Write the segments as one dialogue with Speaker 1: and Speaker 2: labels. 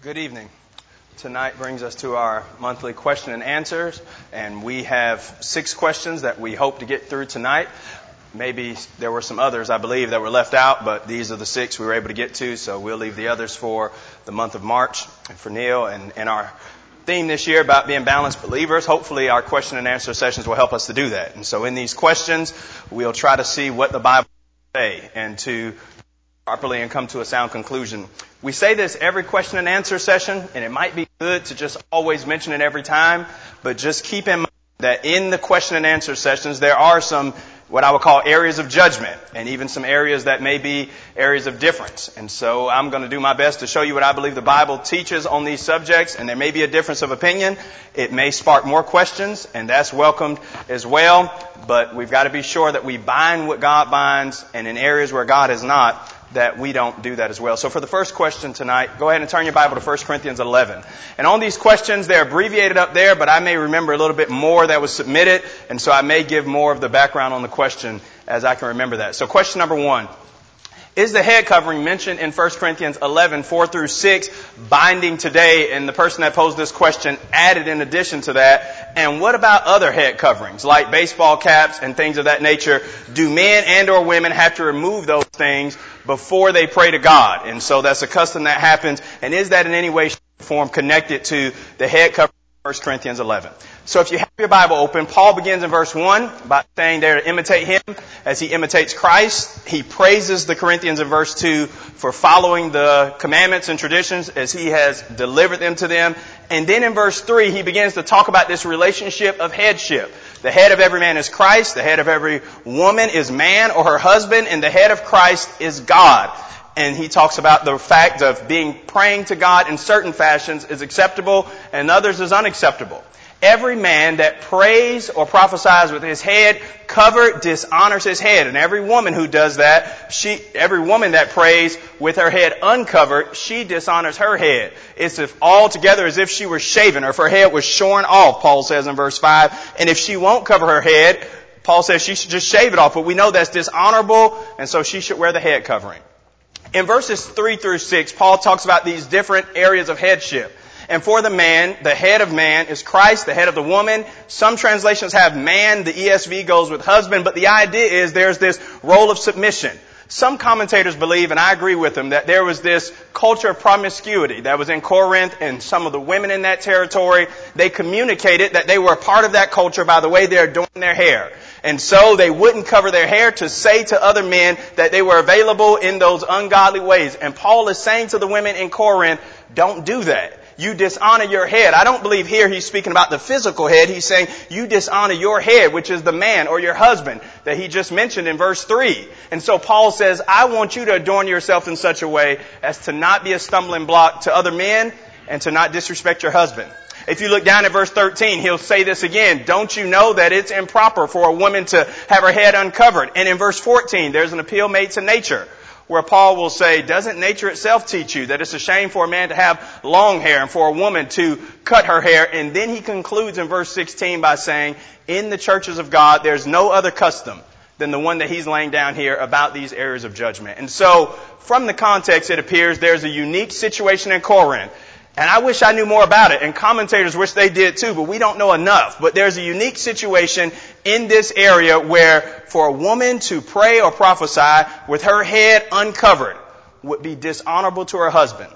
Speaker 1: Good evening. Tonight brings us to our monthly question and answers, and we have six questions that we hope to get through tonight. Maybe there were some others, I believe, that were left out, but these are the six we were able to get to, so we'll leave the others for the month of March and for Neil and, and our theme this year about being balanced believers. Hopefully our question and answer sessions will help us to do that. And so in these questions, we'll try to see what the Bible say and to properly and come to a sound conclusion. We say this every question and answer session, and it might be good to just always mention it every time, but just keep in mind that in the question and answer sessions, there are some what I would call areas of judgment and even some areas that may be areas of difference. And so I'm going to do my best to show you what I believe the Bible teaches on these subjects and there may be a difference of opinion. It may spark more questions and that's welcomed as well. But we've got to be sure that we bind what God binds and in areas where God is not, that we don't do that as well. So for the first question tonight, go ahead and turn your Bible to 1 Corinthians 11. And on these questions, they're abbreviated up there, but I may remember a little bit more that was submitted, and so I may give more of the background on the question as I can remember that. So question number one. Is the head covering mentioned in 1 Corinthians 11, 4 through 6 binding today? And the person that posed this question added in addition to that. And what about other head coverings like baseball caps and things of that nature? Do men and or women have to remove those things before they pray to God? And so that's a custom that happens. And is that in any way, form connected to the head covering 1 Corinthians 11. So if you have your Bible open, Paul begins in verse 1 by saying there to imitate him as he imitates Christ. He praises the Corinthians in verse 2 for following the commandments and traditions as he has delivered them to them. And then in verse 3, he begins to talk about this relationship of headship. The head of every man is Christ. The head of every woman is man or her husband. And the head of Christ is God and he talks about the fact of being praying to God in certain fashions is acceptable and others is unacceptable. Every man that prays or prophesies with his head covered dishonors his head. And every woman who does that, she, every woman that prays with her head uncovered, she dishonors her head. It's if altogether as if she were shaven or if her head was shorn off, Paul says in verse 5. And if she won't cover her head, Paul says she should just shave it off. But we know that's dishonorable, and so she should wear the head covering. In verses 3 through 6, Paul talks about these different areas of headship. And for the man, the head of man is Christ, the head of the woman. Some translations have man, the ESV goes with husband, but the idea is there's this role of submission. Some commentators believe, and I agree with them, that there was this culture of promiscuity that was in Corinth and some of the women in that territory, they communicated that they were a part of that culture by the way they're doing their hair. And so they wouldn't cover their hair to say to other men that they were available in those ungodly ways. And Paul is saying to the women in Corinth, don't do that you dishonor your head. I don't believe here he's speaking about the physical head. He's saying you dishonor your head, which is the man or your husband that he just mentioned in verse 3. And so Paul says, I want you to adorn yourself in such a way as to not be a stumbling block to other men and to not disrespect your husband. If you look down at verse 13, he'll say this again. Don't you know that it's improper for a woman to have her head uncovered? And in verse 14, there's an appeal made to nature where Paul will say, doesn't nature itself teach you that it's a shame for a man to have long hair and for a woman to cut her hair? And then he concludes in verse 16 by saying, in the churches of God, there's no other custom than the one that he's laying down here about these areas of judgment. And so, from the context, it appears there's a unique situation in Corinth and I wish I knew more about it, and commentators wish they did too, but we don't know enough. But there's a unique situation in this area where for a woman to pray or prophesy with her head uncovered would be dishonorable to her husband.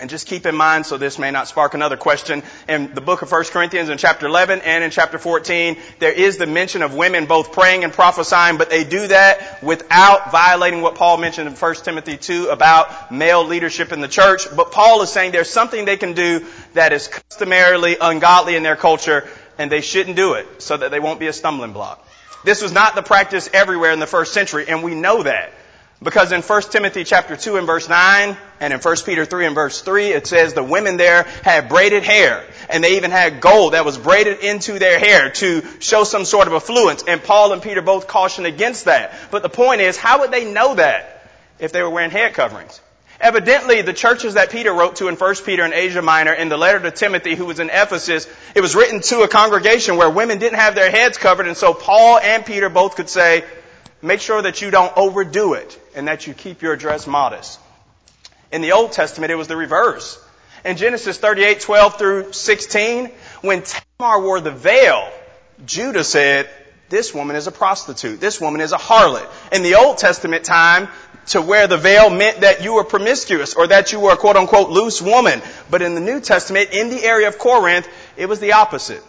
Speaker 1: And just keep in mind, so this may not spark another question, in the book of 1 Corinthians in chapter 11 and in chapter 14, there is the mention of women both praying and prophesying, but they do that without violating what Paul mentioned in 1 Timothy 2 about male leadership in the church. But Paul is saying there's something they can do that is customarily ungodly in their culture, and they shouldn't do it so that they won't be a stumbling block. This was not the practice everywhere in the first century, and we know that. Because in 1 Timothy chapter 2 and verse 9 and in 1 Peter 3 and verse 3 it says the women there had braided hair and they even had gold that was braided into their hair to show some sort of affluence and Paul and Peter both cautioned against that. But the point is how would they know that if they were wearing head coverings? Evidently, the churches that Peter wrote to in 1 Peter and Asia Minor in the letter to Timothy who was in Ephesus, it was written to a congregation where women didn't have their heads covered and so Paul and Peter both could say, make sure that you don't overdo it and that you keep your dress modest. In the Old Testament, it was the reverse. In Genesis 38, 12 through 16, when Tamar wore the veil, Judah said, this woman is a prostitute. This woman is a harlot. In the Old Testament time, to wear the veil meant that you were promiscuous or that you were a quote unquote loose woman. But in the New Testament, in the area of Corinth, it was the opposite.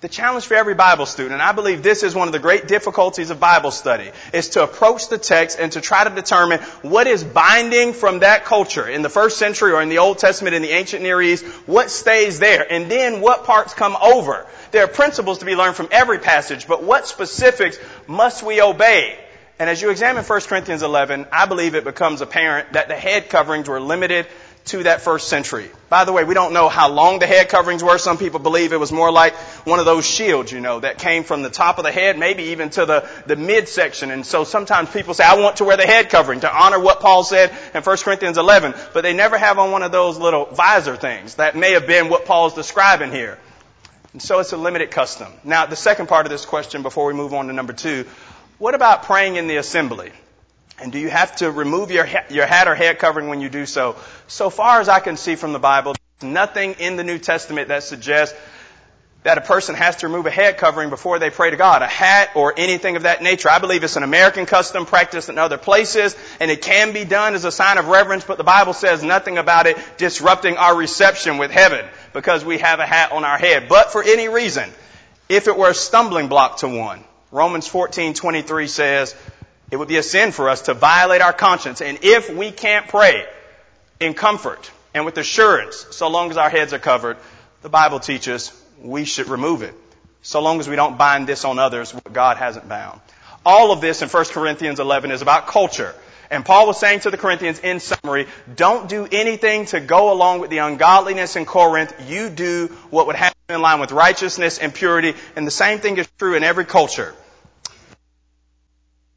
Speaker 1: The challenge for every Bible student, and I believe this is one of the great difficulties of Bible study, is to approach the text and to try to determine what is binding from that culture in the first century or in the Old Testament in the ancient Near East, what stays there, and then what parts come over. There are principles to be learned from every passage, but what specifics must we obey? And as you examine 1 Corinthians 11, I believe it becomes apparent that the head coverings were limited to that first century. By the way, we don't know how long the head coverings were. Some people believe it was more like one of those shields, you know, that came from the top of the head, maybe even to the, the midsection. And so sometimes people say, I want to wear the head covering to honor what Paul said in 1 Corinthians 11, but they never have on one of those little visor things. That may have been what Paul's describing here. And so it's a limited custom. Now, the second part of this question before we move on to number two, what about praying in the assembly? And do you have to remove your, your hat or head covering when you do so? So far as I can see from the Bible, nothing in the New Testament that suggests that a person has to remove a head covering before they pray to God, a hat or anything of that nature. I believe it's an American custom practiced in other places, and it can be done as a sign of reverence, but the Bible says nothing about it disrupting our reception with heaven because we have a hat on our head. But for any reason, if it were a stumbling block to one, Romans 14:23 says, it would be a sin for us to violate our conscience. And if we can't pray in comfort and with assurance, so long as our heads are covered, the Bible teaches we should remove it. So long as we don't bind this on others, what God hasn't bound. All of this in 1 Corinthians 11 is about culture. And Paul was saying to the Corinthians in summary, don't do anything to go along with the ungodliness in Corinth. You do what would happen in line with righteousness and purity. And the same thing is true in every culture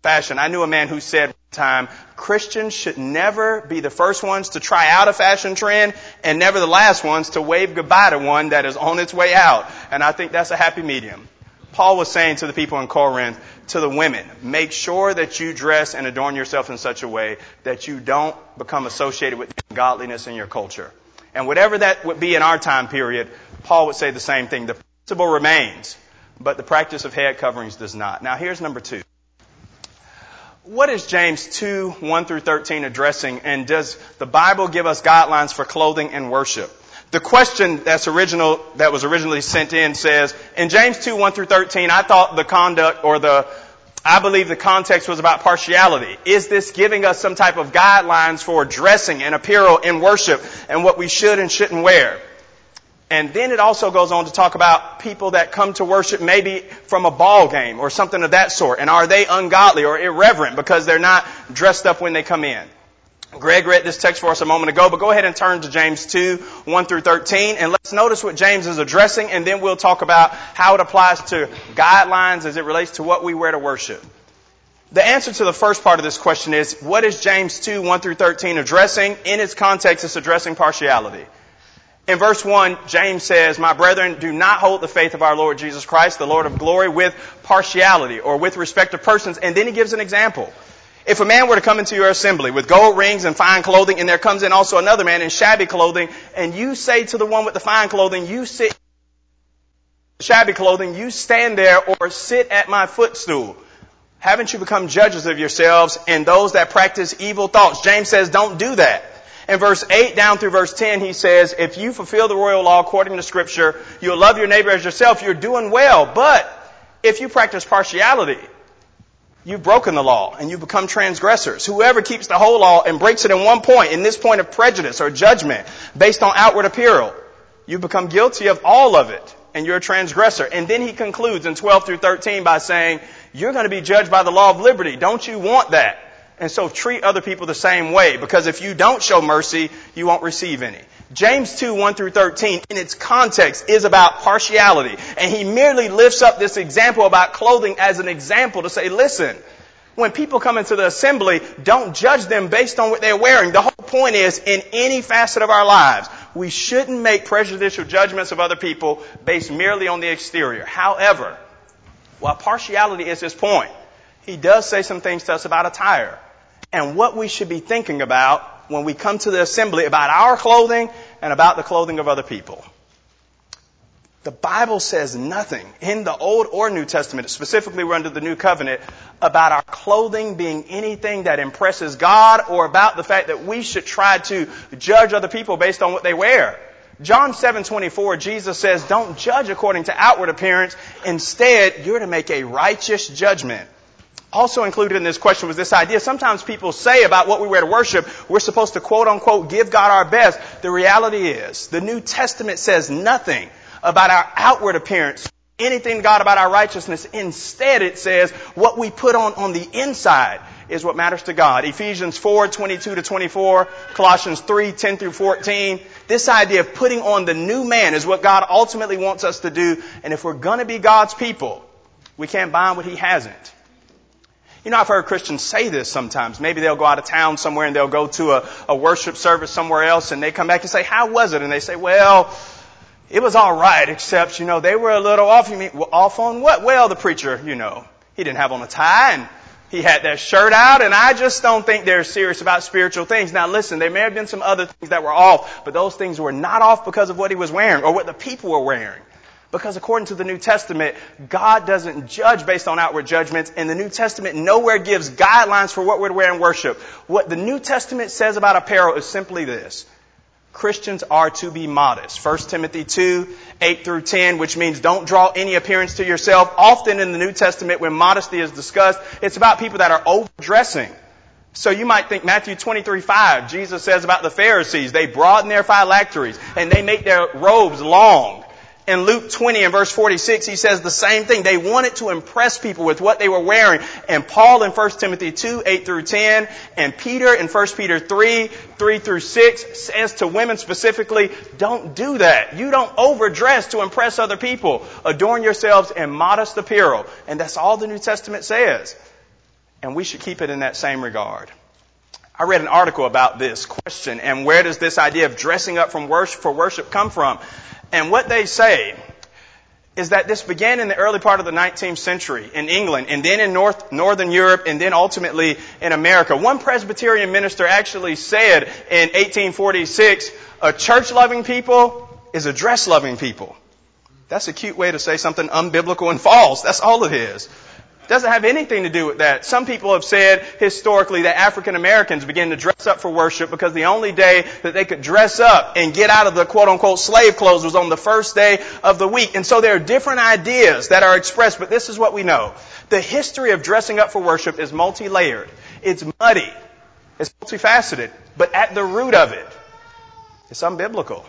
Speaker 1: fashion. I knew a man who said one time, Christians should never be the first ones to try out a fashion trend and never the last ones to wave goodbye to one that is on its way out. And I think that's a happy medium. Paul was saying to the people in Corinth, to the women, make sure that you dress and adorn yourself in such a way that you don't become associated with godliness in your culture. And whatever that would be in our time period, Paul would say the same thing. The principle remains, but the practice of head coverings does not. Now here's number two. What is James 2, 1 through 13 addressing, and does the Bible give us guidelines for clothing and worship? The question that's original, that was originally sent in says, in James 2, 1 through 13, I thought the conduct or the, I believe the context was about partiality. Is this giving us some type of guidelines for dressing and apparel in worship and what we should and shouldn't wear? And then it also goes on to talk about people that come to worship maybe from a ball game or something of that sort. And are they ungodly or irreverent because they're not dressed up when they come in? Greg read this text for us a moment ago, but go ahead and turn to James 2, 1 through 13, and let's notice what James is addressing, and then we'll talk about how it applies to guidelines as it relates to what we wear to worship. The answer to the first part of this question is, what is James 2, 1 through 13 addressing? In its context, it's addressing partiality. In verse 1, James says, My brethren, do not hold the faith of our Lord Jesus Christ, the Lord of glory, with partiality or with respect to persons. And then he gives an example. If a man were to come into your assembly with gold rings and fine clothing, and there comes in also another man in shabby clothing, and you say to the one with the fine clothing, you sit shabby clothing, you stand there or sit at my footstool. Haven't you become judges of yourselves and those that practice evil thoughts? James says, don't do that. In verse 8 down through verse 10, he says, if you fulfill the royal law according to scripture, you'll love your neighbor as yourself, you're doing well. But if you practice partiality, you've broken the law and you become transgressors. Whoever keeps the whole law and breaks it in one point, in this point of prejudice or judgment based on outward apparel, you become guilty of all of it and you're a transgressor. And then he concludes in 12 through 13 by saying, you're going to be judged by the law of liberty. Don't you want that? And so treat other people the same way because if you don't show mercy, you won't receive any. James 2, 1 through 13 in its context is about partiality. And he merely lifts up this example about clothing as an example to say, listen, when people come into the assembly, don't judge them based on what they're wearing. The whole point is in any facet of our lives, we shouldn't make prejudicial judgments of other people based merely on the exterior. However, while partiality is his point, he does say some things to us about attire and what we should be thinking about when we come to the assembly about our clothing and about the clothing of other people. The Bible says nothing in the Old or New Testament, specifically we're under the New Covenant, about our clothing being anything that impresses God or about the fact that we should try to judge other people based on what they wear. John 7:24 Jesus says, "Don't judge according to outward appearance, instead you're to make a righteous judgment." Also included in this question was this idea. Sometimes people say about what we wear to worship, we're supposed to quote unquote give God our best. The reality is, the New Testament says nothing about our outward appearance, anything God about our righteousness. Instead, it says what we put on on the inside is what matters to God. Ephesians 4, 22 to 24, Colossians 3, 10 through 14. This idea of putting on the new man is what God ultimately wants us to do. And if we're gonna be God's people, we can't bind what He hasn't. You know, I've heard Christians say this sometimes. Maybe they'll go out of town somewhere and they'll go to a, a worship service somewhere else and they come back and say, how was it? And they say, well, it was all right, except, you know, they were a little off. You mean, off on what? Well, the preacher, you know, he didn't have on a tie and he had that shirt out and I just don't think they're serious about spiritual things. Now listen, there may have been some other things that were off, but those things were not off because of what he was wearing or what the people were wearing. Because according to the New Testament, God doesn't judge based on outward judgments, and the New Testament nowhere gives guidelines for what we're to wear in worship. What the New Testament says about apparel is simply this. Christians are to be modest. 1 Timothy 2, 8 through 10, which means don't draw any appearance to yourself. Often in the New Testament, when modesty is discussed, it's about people that are overdressing. So you might think Matthew 23, 5, Jesus says about the Pharisees, they broaden their phylacteries and they make their robes long in Luke 20 and verse 46, he says the same thing. They wanted to impress people with what they were wearing. And Paul in 1 Timothy 2, 8 through 10, and Peter in 1 Peter 3, 3 through 6 says to women specifically, don't do that. You don't overdress to impress other people. Adorn yourselves in modest apparel. And that's all the New Testament says. And we should keep it in that same regard. I read an article about this question and where does this idea of dressing up from worship for worship come from? And what they say is that this began in the early part of the 19th century in England and then in North, Northern Europe and then ultimately in America. One Presbyterian minister actually said in 1846, a church loving people is a dress loving people. That's a cute way to say something unbiblical and false. That's all it is. Doesn't have anything to do with that. Some people have said historically that African Americans began to dress up for worship because the only day that they could dress up and get out of the quote unquote slave clothes was on the first day of the week. And so there are different ideas that are expressed, but this is what we know. The history of dressing up for worship is multi-layered. It's muddy. It's multifaceted. But at the root of it, it's unbiblical.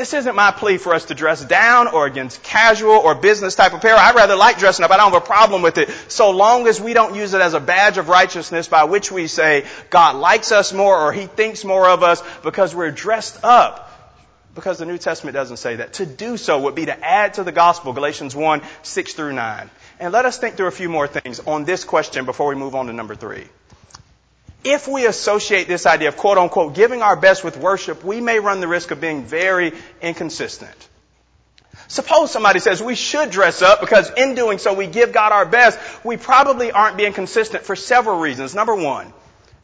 Speaker 1: This isn't my plea for us to dress down or against casual or business type apparel. I rather like dressing up. I don't have a problem with it so long as we don't use it as a badge of righteousness by which we say God likes us more or He thinks more of us because we're dressed up. Because the New Testament doesn't say that. To do so would be to add to the gospel, Galatians 1, 6 through 9. And let us think through a few more things on this question before we move on to number three. If we associate this idea of quote unquote giving our best with worship, we may run the risk of being very inconsistent. Suppose somebody says we should dress up because in doing so we give God our best. We probably aren't being consistent for several reasons. Number one,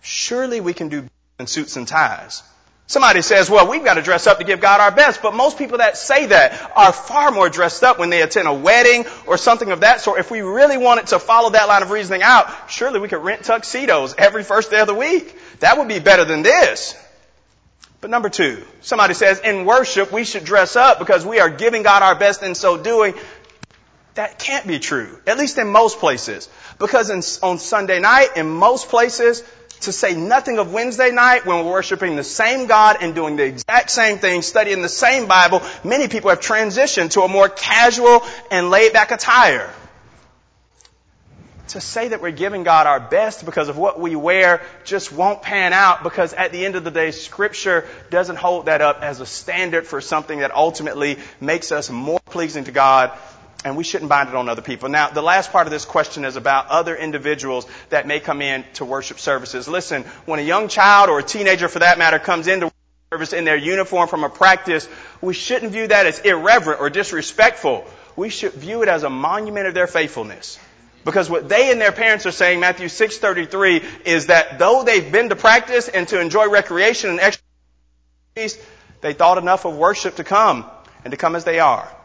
Speaker 1: surely we can do in suits and ties. Somebody says, well, we've got to dress up to give God our best, but most people that say that are far more dressed up when they attend a wedding or something of that sort. If we really wanted to follow that line of reasoning out, surely we could rent tuxedos every first day of the week. That would be better than this. But number two, somebody says in worship we should dress up because we are giving God our best in so doing. That can't be true, at least in most places. Because in, on Sunday night, in most places, to say nothing of Wednesday night when we're worshiping the same God and doing the exact same thing, studying the same Bible, many people have transitioned to a more casual and laid back attire. To say that we're giving God our best because of what we wear just won't pan out because at the end of the day, scripture doesn't hold that up as a standard for something that ultimately makes us more pleasing to God and we shouldn't bind it on other people. Now, the last part of this question is about other individuals that may come in to worship services. Listen, when a young child or a teenager for that matter comes into worship service in their uniform from a practice, we shouldn't view that as irreverent or disrespectful. We should view it as a monument of their faithfulness. Because what they and their parents are saying, Matthew 6.33, is that though they've been to practice and to enjoy recreation and exercise, they thought enough of worship to come and to come as they are.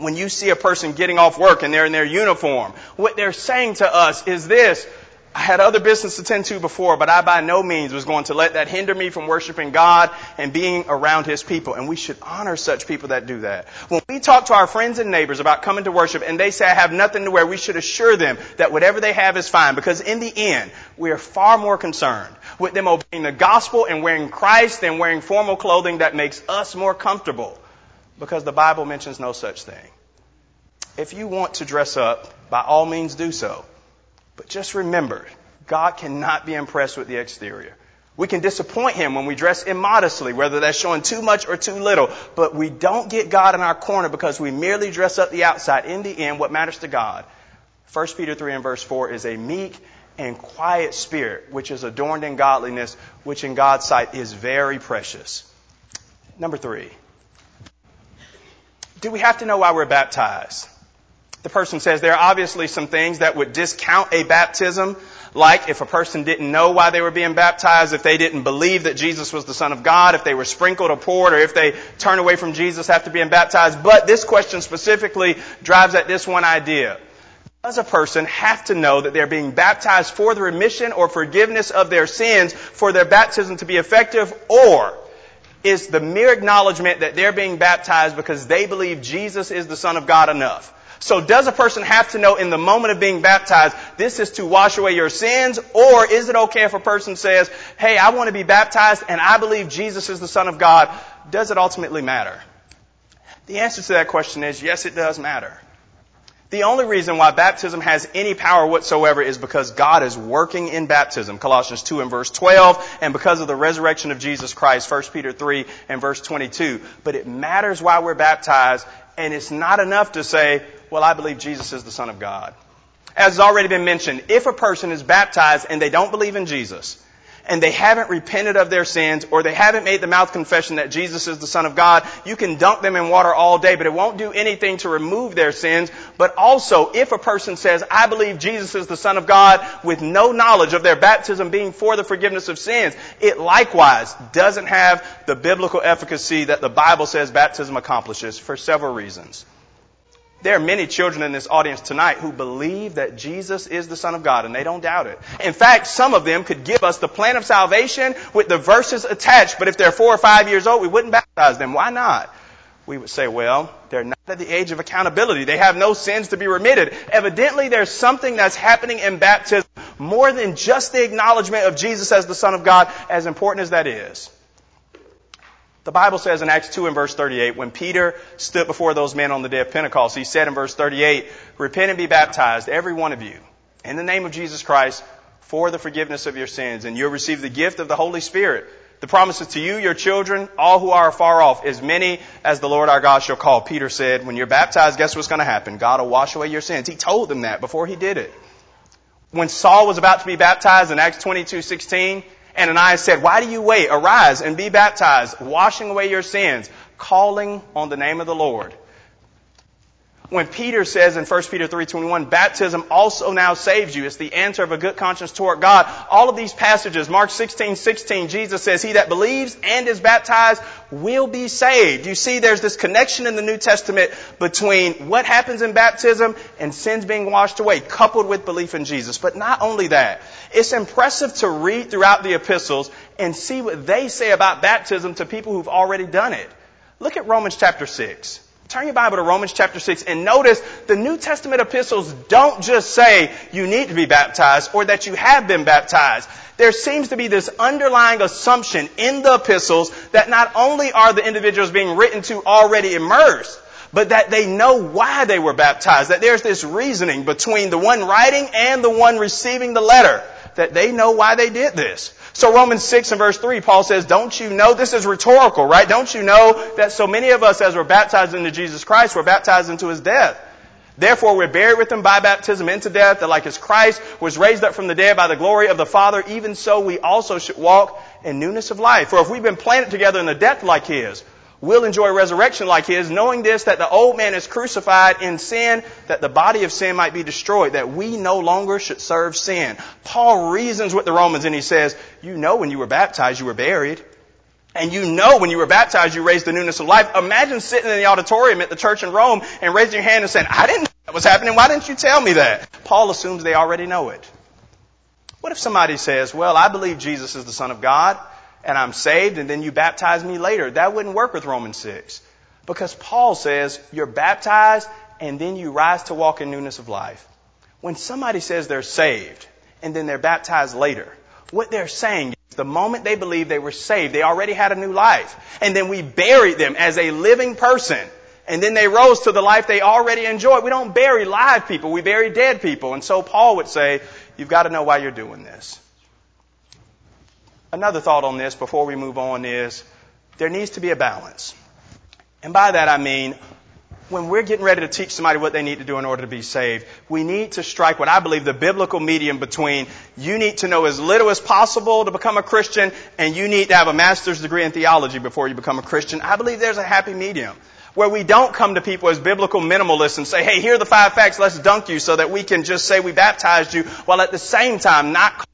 Speaker 1: When you see a person getting off work and they're in their uniform, what they're saying to us is this, I had other business to tend to before, but I by no means was going to let that hinder me from worshiping God and being around His people. And we should honor such people that do that. When we talk to our friends and neighbors about coming to worship and they say, I have nothing to wear, we should assure them that whatever they have is fine. Because in the end, we are far more concerned with them obeying the gospel and wearing Christ than wearing formal clothing that makes us more comfortable. Because the Bible mentions no such thing. If you want to dress up, by all means do so. But just remember, God cannot be impressed with the exterior. We can disappoint Him when we dress immodestly, whether that's showing too much or too little. But we don't get God in our corner because we merely dress up the outside. In the end, what matters to God, 1 Peter 3 and verse 4, is a meek and quiet spirit, which is adorned in godliness, which in God's sight is very precious. Number three. Do we have to know why we're baptized? The person says there are obviously some things that would discount a baptism, like if a person didn't know why they were being baptized, if they didn't believe that Jesus was the Son of God, if they were sprinkled or poured, or if they turn away from Jesus after being baptized. But this question specifically drives at this one idea. Does a person have to know that they're being baptized for the remission or forgiveness of their sins for their baptism to be effective, or is the mere acknowledgement that they're being baptized because they believe Jesus is the Son of God enough? So does a person have to know in the moment of being baptized, this is to wash away your sins? Or is it okay if a person says, hey, I want to be baptized and I believe Jesus is the Son of God? Does it ultimately matter? The answer to that question is yes, it does matter. The only reason why baptism has any power whatsoever is because God is working in baptism, Colossians 2 and verse 12, and because of the resurrection of Jesus Christ, 1 Peter 3 and verse 22. But it matters why we're baptized, and it's not enough to say, well, I believe Jesus is the Son of God. As has already been mentioned, if a person is baptized and they don't believe in Jesus, and they haven't repented of their sins, or they haven't made the mouth confession that Jesus is the Son of God, you can dunk them in water all day, but it won't do anything to remove their sins. But also, if a person says, I believe Jesus is the Son of God, with no knowledge of their baptism being for the forgiveness of sins, it likewise doesn't have the biblical efficacy that the Bible says baptism accomplishes for several reasons. There are many children in this audience tonight who believe that Jesus is the Son of God and they don't doubt it. In fact, some of them could give us the plan of salvation with the verses attached, but if they're four or five years old, we wouldn't baptize them. Why not? We would say, well, they're not at the age of accountability. They have no sins to be remitted. Evidently, there's something that's happening in baptism more than just the acknowledgement of Jesus as the Son of God, as important as that is. The Bible says in Acts 2 and verse 38, when Peter stood before those men on the day of Pentecost, he said in verse 38, Repent and be baptized, every one of you, in the name of Jesus Christ, for the forgiveness of your sins, and you'll receive the gift of the Holy Spirit. The promises to you, your children, all who are far off, as many as the Lord our God shall call. Peter said, when you're baptized, guess what's going to happen? God will wash away your sins. He told them that before he did it. When Saul was about to be baptized in Acts 22, 16, Ananias said, Why do you wait? Arise and be baptized, washing away your sins, calling on the name of the Lord when Peter says in 1 Peter 3.21, baptism also now saves you. It's the answer of a good conscience toward God. All of these passages, Mark 16, 16, Jesus says, he that believes and is baptized will be saved. You see, there's this connection in the New Testament between what happens in baptism and sins being washed away, coupled with belief in Jesus. But not only that, it's impressive to read throughout the epistles and see what they say about baptism to people who've already done it. Look at Romans chapter 6. Turn your Bible to Romans chapter 6 and notice the New Testament epistles don't just say you need to be baptized or that you have been baptized. There seems to be this underlying assumption in the epistles that not only are the individuals being written to already immersed, but that they know why they were baptized, that there's this reasoning between the one writing and the one receiving the letter, that they know why they did this. So Romans 6 and verse 3, Paul says, don't you know, this is rhetorical, right? Don't you know that so many of us as we're baptized into Jesus Christ, we're baptized into His death. Therefore we're buried with Him by baptism into death, that like as Christ was raised up from the dead by the glory of the Father, even so we also should walk in newness of life. For if we've been planted together in the death like His, We'll enjoy resurrection like his, knowing this, that the old man is crucified in sin, that the body of sin might be destroyed, that we no longer should serve sin. Paul reasons with the Romans and he says, you know when you were baptized, you were buried. And you know when you were baptized, you raised the newness of life. Imagine sitting in the auditorium at the church in Rome and raising your hand and saying, I didn't know that was happening. Why didn't you tell me that? Paul assumes they already know it. What if somebody says, well, I believe Jesus is the Son of God and I'm saved and then you baptize me later? That wouldn't work with Romans 6. Because Paul says you're baptized and then you rise to walk in newness of life. When somebody says they're saved and then they're baptized later, what they're saying is the moment they believe they were saved, they already had a new life. And then we buried them as a living person. And then they rose to the life they already enjoyed. We don't bury live people, we bury dead people. And so Paul would say, You've got to know why you're doing this. Another thought on this before we move on is there needs to be a balance. And by that I mean, when we're getting ready to teach somebody what they need to do in order to be saved, we need to strike what I believe the biblical medium between you need to know as little as possible to become a Christian and you need to have a master's degree in theology before you become a Christian. I believe there's a happy medium where we don't come to people as biblical minimalists and say, hey, here are the five facts, let's dunk you so that we can just say we baptized you, while at the same time not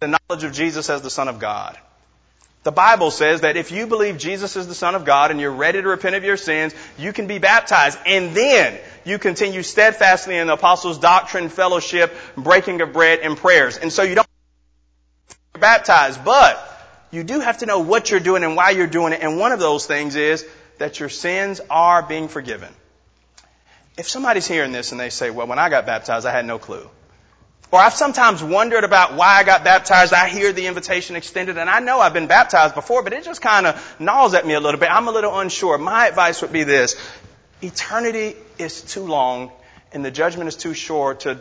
Speaker 1: the knowledge of Jesus as the Son of God. The Bible says that if you believe Jesus is the Son of God and you're ready to repent of your sins, you can be baptized. And then you continue steadfastly in the apostles' doctrine, fellowship, breaking of bread, and prayers. And so you don't baptized, but you do have to know what you're doing and why you're doing it. And one of those things is that your sins are being forgiven. If somebody's hearing this and they say, well, when I got baptized, I had no clue. Or I've sometimes wondered about why I got baptized. I hear the invitation extended and I know I've been baptized before, but it just kind of gnaws at me a little bit. I'm a little unsure. My advice would be this. Eternity is too long and the judgment is too short to,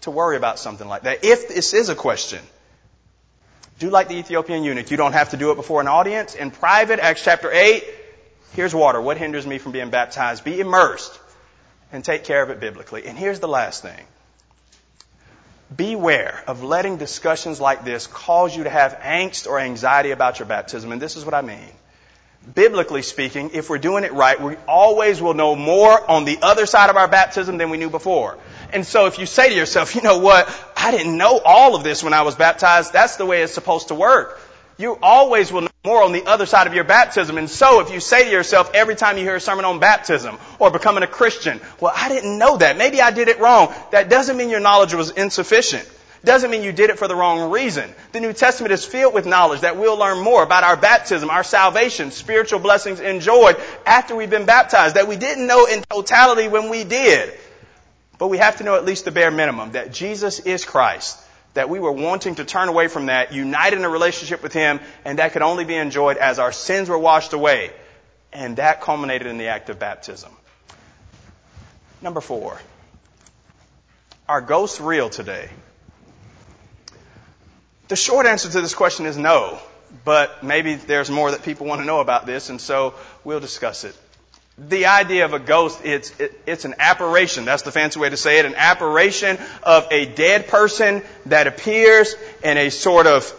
Speaker 1: to worry about something like that. If this is a question, do like the Ethiopian eunuch. You don't have to do it before an audience. In private, Acts chapter 8, here's water. What hinders me from being baptized? Be immersed and take care of it biblically. And here's the last thing. Beware of letting discussions like this cause you to have angst or anxiety about your baptism. And this is what I mean. Biblically speaking, if we're doing it right, we always will know more on the other side of our baptism than we knew before. And so if you say to yourself, you know what, I didn't know all of this when I was baptized, that's the way it's supposed to work. You always will know more on the other side of your baptism. And so if you say to yourself every time you hear a sermon on baptism or becoming a Christian, well, I didn't know that. Maybe I did it wrong. That doesn't mean your knowledge was insufficient. Doesn't mean you did it for the wrong reason. The New Testament is filled with knowledge that we'll learn more about our baptism, our salvation, spiritual blessings enjoyed after we've been baptized that we didn't know in totality when we did. But we have to know at least the bare minimum that Jesus is Christ, that we were wanting to turn away from that, united in a relationship with Him, and that could only be enjoyed as our sins were washed away. And that culminated in the act of baptism. Number four. Are ghosts real today? The short answer to this question is no, but maybe there's more that people want to know about this, and so we'll discuss it the idea of a ghost, it's, it, it's an apparition. That's the fancy way to say it. An apparition of a dead person that appears in a sort of,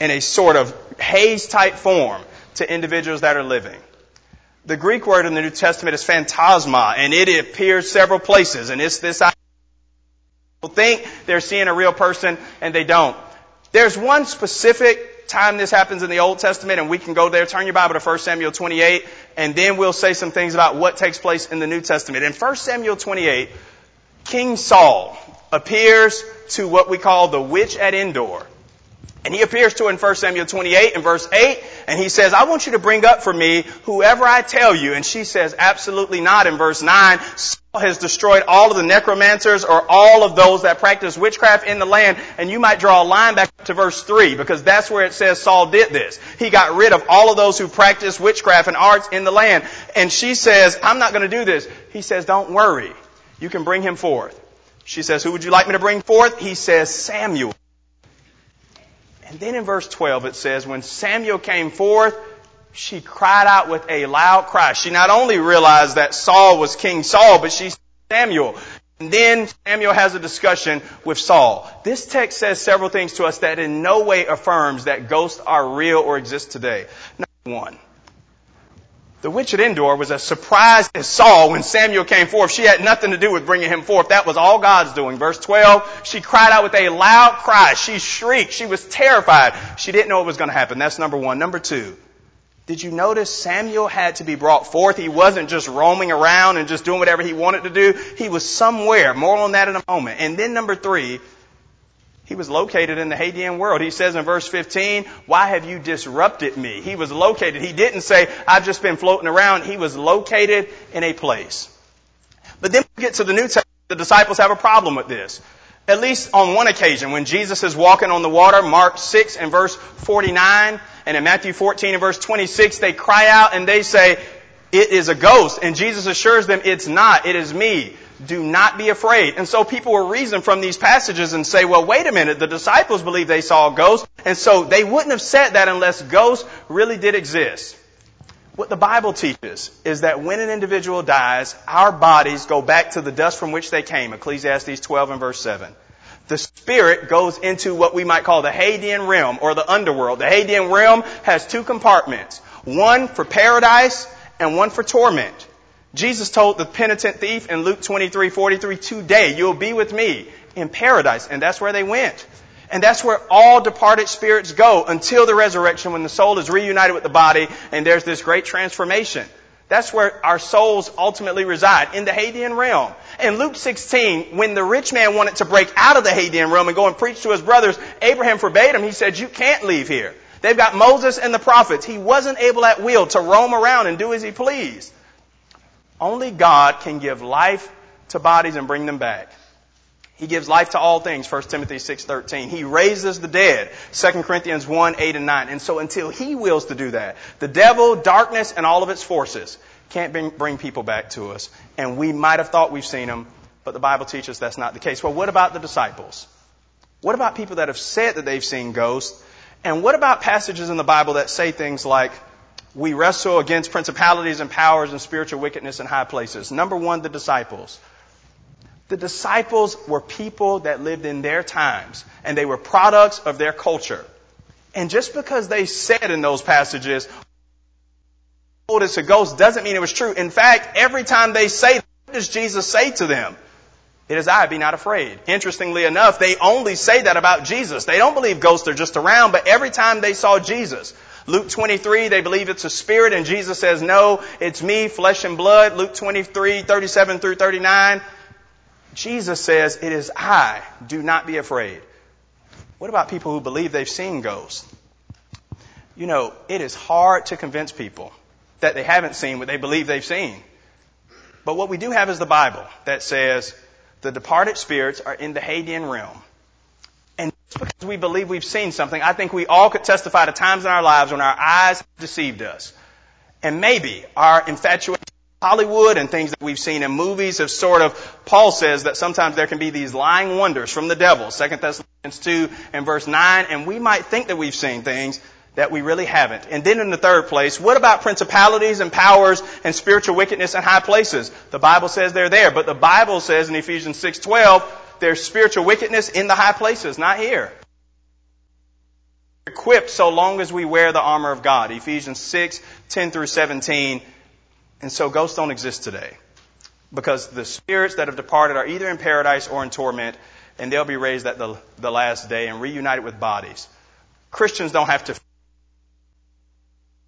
Speaker 1: in a sort of haze type form to individuals that are living. The Greek word in the New Testament is phantasma, and it appears several places, and it's this idea. People think they're seeing a real person, and they don't. There's one specific time this happens in the Old Testament, and we can go there. Turn your Bible to 1 Samuel 28, and then we'll say some things about what takes place in the New Testament. In 1 Samuel 28, King Saul appears to what we call the witch at Endor. And he appears to her in 1 Samuel 28 and verse 8, and he says, I want you to bring up for me whoever I tell you. And she says, absolutely not in verse 9. Saul has destroyed all of the necromancers or all of those that practice witchcraft in the land. And you might draw a line back to verse 3 because that's where it says Saul did this. He got rid of all of those who practice witchcraft and arts in the land. And she says, I'm not going to do this. He says, don't worry. You can bring him forth. She says, who would you like me to bring forth? He says, Samuel. And then in verse 12 it says, when Samuel came forth, she cried out with a loud cry. She not only realized that Saul was King Saul, but she said, Samuel. And then Samuel has a discussion with Saul. This text says several things to us that in no way affirms that ghosts are real or exist today. Number one, The witch at Endor was as surprised as Saul when Samuel came forth. She had nothing to do with bringing him forth. That was all God's doing. Verse 12, she cried out with a loud cry. She shrieked. She was terrified. She didn't know what was going to happen. That's number one. Number two, did you notice Samuel had to be brought forth? He wasn't just roaming around and just doing whatever he wanted to do. He was somewhere. More on that in a moment. And then number three, he was located in the Hadean world. He says in verse 15, why have you disrupted me? He was located. He didn't say, I've just been floating around. He was located in a place. But then we get to the New Testament, the disciples have a problem with this. At least on one occasion, when Jesus is walking on the water, Mark 6 and verse 49, and in Matthew 14 and verse 26, they cry out and they say, it is a ghost. And Jesus assures them, it's not, it is me. Do not be afraid. And so people will reason from these passages and say, well, wait a minute, the disciples believe they saw a ghost, and so they wouldn't have said that unless ghosts really did exist. What the Bible teaches is that when an individual dies, our bodies go back to the dust from which they came. Ecclesiastes 12 and verse 7. The spirit goes into what we might call the Hadean realm or the underworld. The Hadean realm has two compartments. One for paradise and one for torment. Jesus told the penitent thief in Luke 23, 43, today you'll be with me in paradise. And that's where they went. And that's where all departed spirits go until the resurrection when the soul is reunited with the body and there's this great transformation. That's where our souls ultimately reside, in the Hadean realm. In Luke 16, when the rich man wanted to break out of the Hadean realm and go and preach to his brothers, Abraham forbade him. He said, you can't leave here. They've got Moses and the prophets. He wasn't able at will to roam around and do as he pleased. Only God can give life to bodies and bring them back. He gives life to all things, 1 Timothy 6.13. He raises the dead, 2 Corinthians 1, 8 and 9. And so until He wills to do that, the devil, darkness, and all of its forces can't bring, bring people back to us. And we might have thought we've seen them, but the Bible teaches that's not the case. Well, what about the disciples? What about people that have said that they've seen ghosts? And what about passages in the Bible that say things like, we wrestle against principalities and powers and spiritual wickedness in high places? Number one, the disciples. The disciples were people that lived in their times, and they were products of their culture. And just because they said in those passages, told us a ghost doesn't mean it was true. In fact, every time they say, what does Jesus say to them? It is I, be not afraid. Interestingly enough, they only say that about Jesus. They don't believe ghosts are just around, but every time they saw Jesus, Luke 23, they believe it's a spirit, and Jesus says, no, it's me, flesh and blood. Luke 23, 37 through 39, Jesus says, It is I. Do not be afraid. What about people who believe they've seen ghosts? You know, it is hard to convince people that they haven't seen what they believe they've seen. But what we do have is the Bible that says the departed spirits are in the Hadean realm. And just because we believe we've seen something, I think we all could testify to times in our lives when our eyes deceived us. And maybe our infatuation with Hollywood and things that we've seen in movies have sort of, Paul says that sometimes there can be these lying wonders from the devil, 2 Thessalonians 2 and verse 9, and we might think that we've seen things that we really haven't. And then in the third place, what about principalities and powers and spiritual wickedness in high places? The Bible says they're there, but the Bible says in Ephesians 6:12, there's spiritual wickedness in the high places, not here. Equipped so long as we wear the armor of God. Ephesians 6, 10 through 17 and so ghosts don't exist today. Because the spirits that have departed are either in paradise or in torment, and they'll be raised at the, the last day and reunited with bodies. Christians don't have to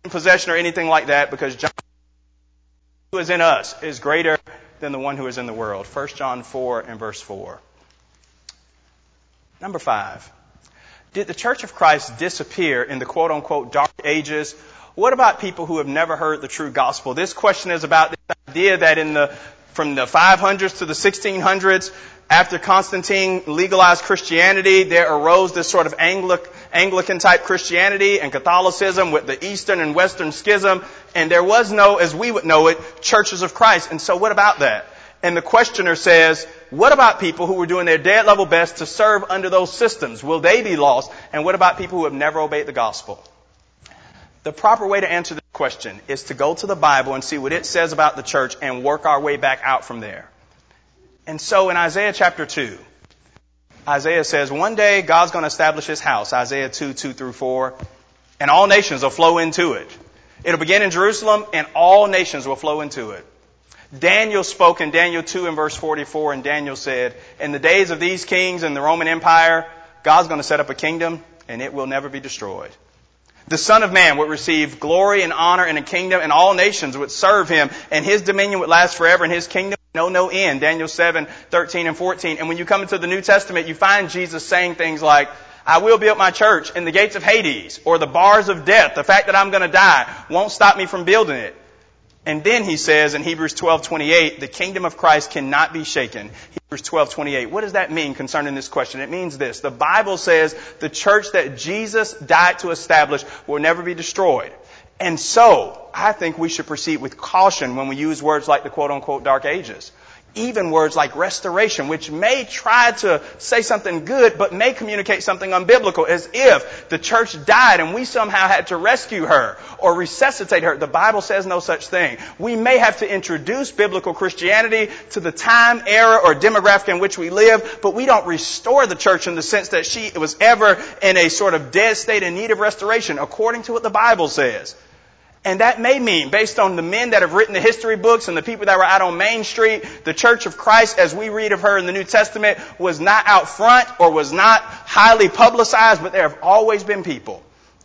Speaker 1: in possession or anything like that because John who is in us is greater than the one who is in the world. 1 John 4 and verse 4. Number five. Did the Church of Christ disappear in the quote unquote dark ages what about people who have never heard the true gospel? This question is about the idea that in the, from the 500s to the 1600s, after Constantine legalized Christianity, there arose this sort of Anglic, Anglican type Christianity and Catholicism with the Eastern and Western schism, and there was no, as we would know it, churches of Christ. And so what about that? And the questioner says, what about people who were doing their dead level best to serve under those systems? Will they be lost? And what about people who have never obeyed the gospel? The proper way to answer this question is to go to the Bible and see what it says about the church and work our way back out from there. And so in Isaiah chapter 2, Isaiah says, one day God's going to establish his house, Isaiah 2, 2 through 4, and all nations will flow into it. It'll begin in Jerusalem and all nations will flow into it. Daniel spoke in Daniel 2 and verse 44 and Daniel said, in the days of these kings and the Roman Empire, God's going to set up a kingdom and it will never be destroyed. The Son of Man would receive glory and honor and a kingdom and all nations would serve him and his dominion would last forever and his kingdom no no end. Daniel 7, 13 and 14. And when you come into the New Testament, you find Jesus saying things like, I will build my church in the gates of Hades or the bars of death. The fact that I'm going to die won't stop me from building it. And then he says in Hebrews 12:28, the kingdom of Christ cannot be shaken. Hebrews 12:28. What does that mean concerning this question? It means this. The Bible says the church that Jesus died to establish will never be destroyed. And so, I think we should proceed with caution when we use words like the quote unquote dark ages even words like restoration, which may try to say something good, but may communicate something unbiblical, as if the church died and we somehow had to rescue her or resuscitate her. The Bible says no such thing. We may have to introduce biblical Christianity to the time, era, or demographic in which we live, but we don't restore the church in the sense that she was ever in a sort of dead state in need of restoration, according to what the Bible says. And that may mean, based on the men that have written the history books and the people that were out on Main Street, the Church of Christ, as we read of her in the New Testament, was not out front or was not highly publicized, but there have always been people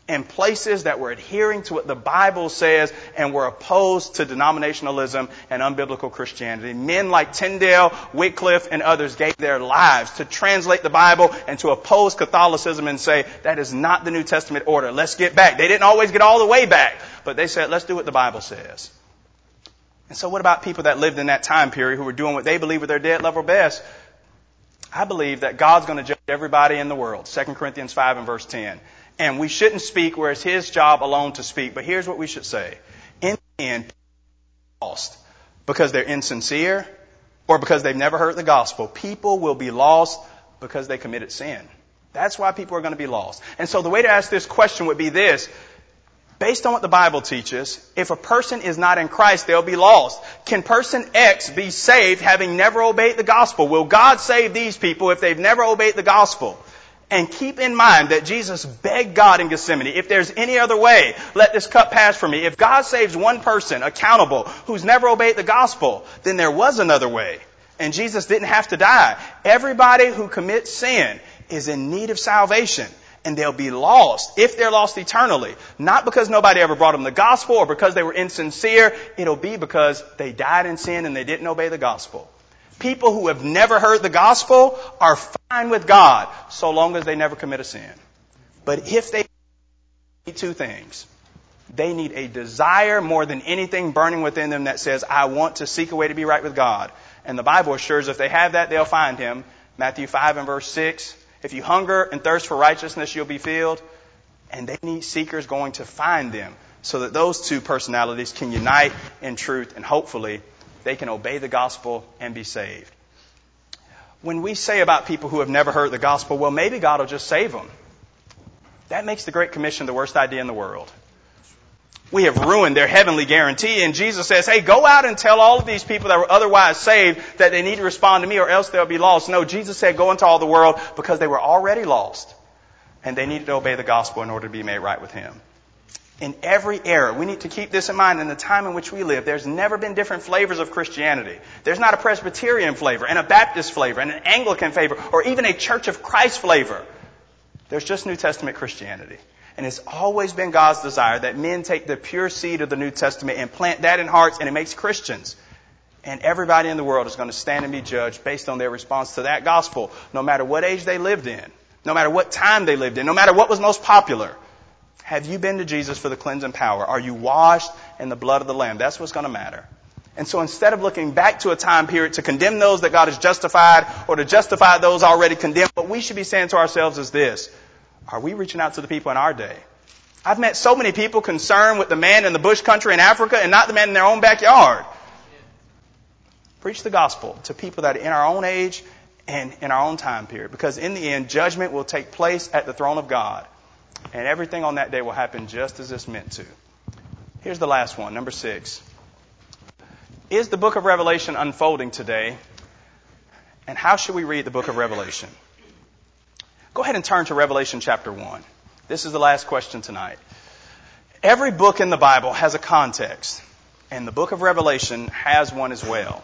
Speaker 1: in places that were adhering to what the Bible says and were opposed to denominationalism and unbiblical Christianity. Men like Tyndale, Wycliffe, and others gave their lives to translate the Bible and to oppose Catholicism and say, that is not the New Testament order. Let's get back. They didn't always get all the way back, but they said, let's do what the Bible says. And so what about people that lived in that time period who were doing what they believe were their dead level best? I believe that God's going to judge everybody in the world. 2 Corinthians 5 and verse 10. And we shouldn't speak where it's his job alone to speak. But here's what we should say. In the end, lost because they're insincere or because they've never heard the gospel. People will be lost because they committed sin. That's why people are going to be lost. And so the way to ask this question would be this. Based on what the Bible teaches, if a person is not in Christ, they'll be lost. Can person X be saved having never obeyed the gospel? Will God save these people if they've never obeyed the gospel? And keep in mind that Jesus begged God in Gethsemane, if there's any other way, let this cup pass from me. If God saves one person accountable who's never obeyed the gospel, then there was another way. And Jesus didn't have to die. Everybody who commits sin is in need of salvation. And they'll be lost, if they're lost eternally. Not because nobody ever brought them the gospel or because they were insincere. It'll be because they died in sin and they didn't obey the gospel. People who have never heard the gospel are fine with God so long as they never commit a sin. But if they need two things, they need a desire more than anything burning within them that says, I want to seek a way to be right with God. And the Bible assures if they have that, they'll find Him. Matthew 5 and verse 6. If you hunger and thirst for righteousness, you'll be filled. And they need seekers going to find them so that those two personalities can unite in truth and hopefully they can obey the gospel and be saved. When we say about people who have never heard the gospel, well, maybe God will just save them. That makes the Great Commission the worst idea in the world. We have ruined their heavenly guarantee, and Jesus says, hey, go out and tell all of these people that were otherwise saved that they need to respond to me or else they'll be lost. No, Jesus said, go into all the world because they were already lost, and they needed to obey the gospel in order to be made right with Him in every era. We need to keep this in mind in the time in which we live. There's never been different flavors of Christianity. There's not a Presbyterian flavor and a Baptist flavor and an Anglican flavor or even a Church of Christ flavor. There's just New Testament Christianity. And it's always been God's desire that men take the pure seed of the New Testament and plant that in hearts and it makes Christians. And everybody in the world is going to stand and be judged based on their response to that gospel, no matter what age they lived in, no matter what time they lived in, no matter what was most popular. Have you been to Jesus for the cleansing power? Are you washed in the blood of the Lamb? That's what's going to matter. And so instead of looking back to a time period to condemn those that God has justified or to justify those already condemned, what we should be saying to ourselves is this. Are we reaching out to the people in our day? I've met so many people concerned with the man in the bush country in Africa and not the man in their own backyard. Preach the gospel to people that are in our own age and in our own time period because in the end, judgment will take place at the throne of God. And everything on that day will happen just as it's meant to. Here's the last one, number six. Is the book of Revelation unfolding today? And how should we read the book of Revelation? Go ahead and turn to Revelation chapter 1. This is the last question tonight. Every book in the Bible has a context, and the book of Revelation has one as well.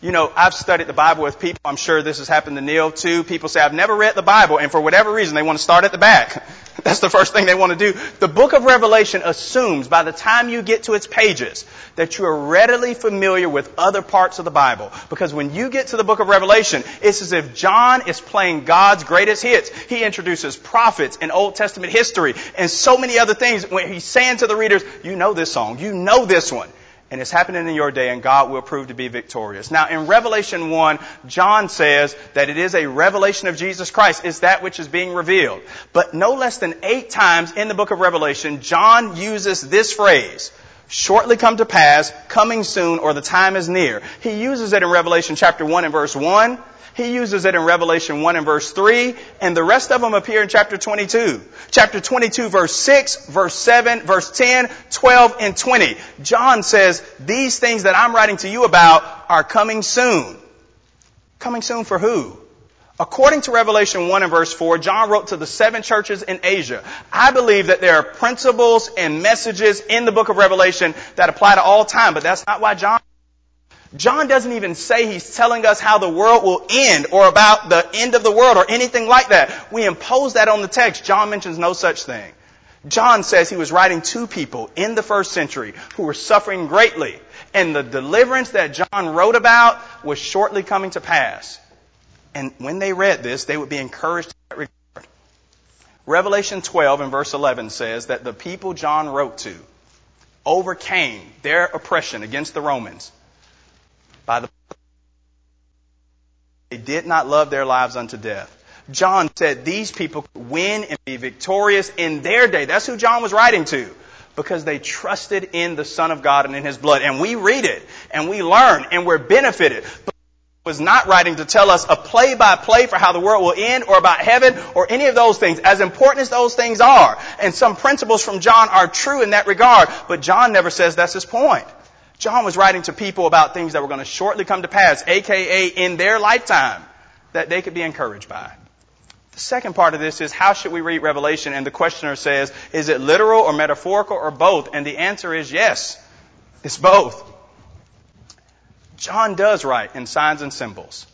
Speaker 1: You know, I've studied the Bible with people. I'm sure this has happened to Neil too. People say, I've never read the Bible, and for whatever reason, they want to start at the back. That's the first thing they want to do. The book of Revelation assumes by the time you get to its pages that you are readily familiar with other parts of the Bible. Because when you get to the book of Revelation, it's as if John is playing God's greatest hits. He introduces prophets and Old Testament history and so many other things when he's saying to the readers, you know this song, you know this one and it's happening in your day, and God will prove to be victorious. Now, in Revelation 1, John says that it is a revelation of Jesus Christ. It's that which is being revealed. But no less than eight times in the book of Revelation, John uses this phrase, shortly come to pass, coming soon, or the time is near. He uses it in Revelation chapter 1 and verse 1, he uses it in Revelation 1 and verse 3, and the rest of them appear in chapter 22. Chapter 22 verse 6, verse 7, verse 10, 12, and 20. John says, these things that I'm writing to you about are coming soon. Coming soon for who? According to Revelation 1 and verse 4, John wrote to the seven churches in Asia. I believe that there are principles and messages in the book of Revelation that apply to all time, but that's not why John John doesn't even say he's telling us how the world will end or about the end of the world or anything like that. We impose that on the text. John mentions no such thing. John says he was writing to people in the first century who were suffering greatly. And the deliverance that John wrote about was shortly coming to pass. And when they read this, they would be encouraged in that regard. Revelation 12 and verse 11 says that the people John wrote to overcame their oppression against the Romans by the they did not love their lives unto death. John said these people could win and be victorious in their day. That's who John was writing to. Because they trusted in the Son of God and in His blood. And we read it, and we learn, and we're benefited. Was not writing to tell us a play by play for how the world will end or about heaven or any of those things. As important as those things are, and some principles from John are true in that regard, but John never says that's his point. John was writing to people about things that were going to shortly come to pass, aka in their lifetime, that they could be encouraged by. The second part of this is how should we read Revelation? And the questioner says, is it literal or metaphorical or both? And the answer is yes, it's both. John does write in signs and symbols.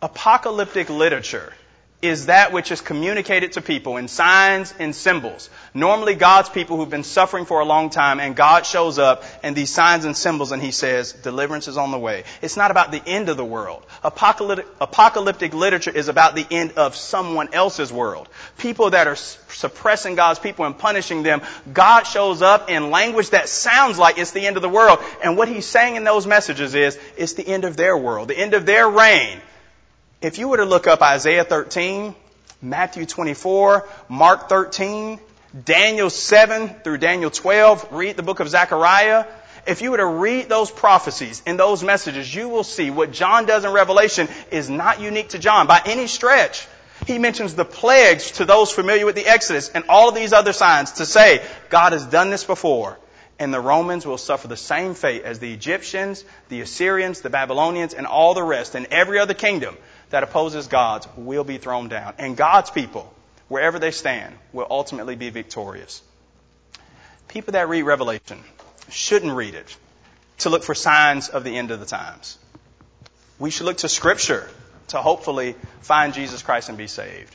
Speaker 1: Apocalyptic literature is that which is communicated to people in signs and symbols. Normally God's people who've been suffering for a long time and God shows up and these signs and symbols and he says, deliverance is on the way. It's not about the end of the world. Apocalyptic, apocalyptic literature is about the end of someone else's world. People that are suppressing God's people and punishing them, God shows up in language that sounds like it's the end of the world. And what he's saying in those messages is, it's the end of their world, the end of their reign. If you were to look up Isaiah 13, Matthew 24, Mark 13, Daniel 7 through Daniel 12, read the book of Zechariah. If you were to read those prophecies and those messages, you will see what John does in Revelation is not unique to John by any stretch. He mentions the plagues to those familiar with the Exodus and all of these other signs to say God has done this before. And the Romans will suffer the same fate as the Egyptians, the Assyrians, the Babylonians, and all the rest, and every other kingdom that opposes God's will be thrown down. And God's people, wherever they stand, will ultimately be victorious. People that read Revelation shouldn't read it to look for signs of the end of the times. We should look to Scripture to hopefully find Jesus Christ and be saved.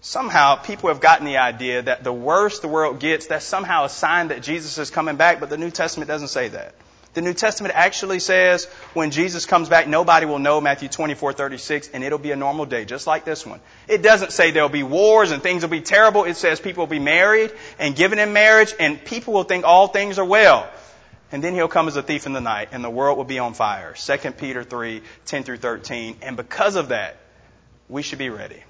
Speaker 1: Somehow, people have gotten the idea that the worse the world gets, that's somehow a sign that Jesus is coming back, but the New Testament doesn't say that. The New Testament actually says when Jesus comes back, nobody will know Matthew 24, 36, and it'll be a normal day, just like this one. It doesn't say there'll be wars and things will be terrible. It says people will be married and given in marriage, and people will think all things are well. And then he'll come as a thief in the night, and the world will be on fire. 2 Peter 3, 10 through 13. And because of that, we should be ready.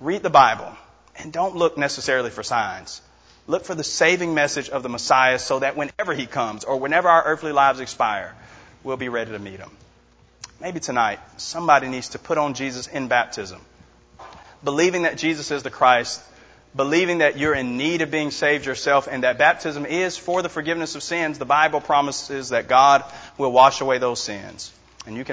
Speaker 1: Read the Bible, and don't look necessarily for signs. Look for the saving message of the Messiah so that whenever he comes or whenever our earthly lives expire, we'll be ready to meet him. Maybe tonight, somebody needs to put on Jesus in baptism. Believing that Jesus is the Christ, believing that you're in need of being saved yourself, and that baptism is for the forgiveness of sins. The Bible promises that God will wash away those sins. And you can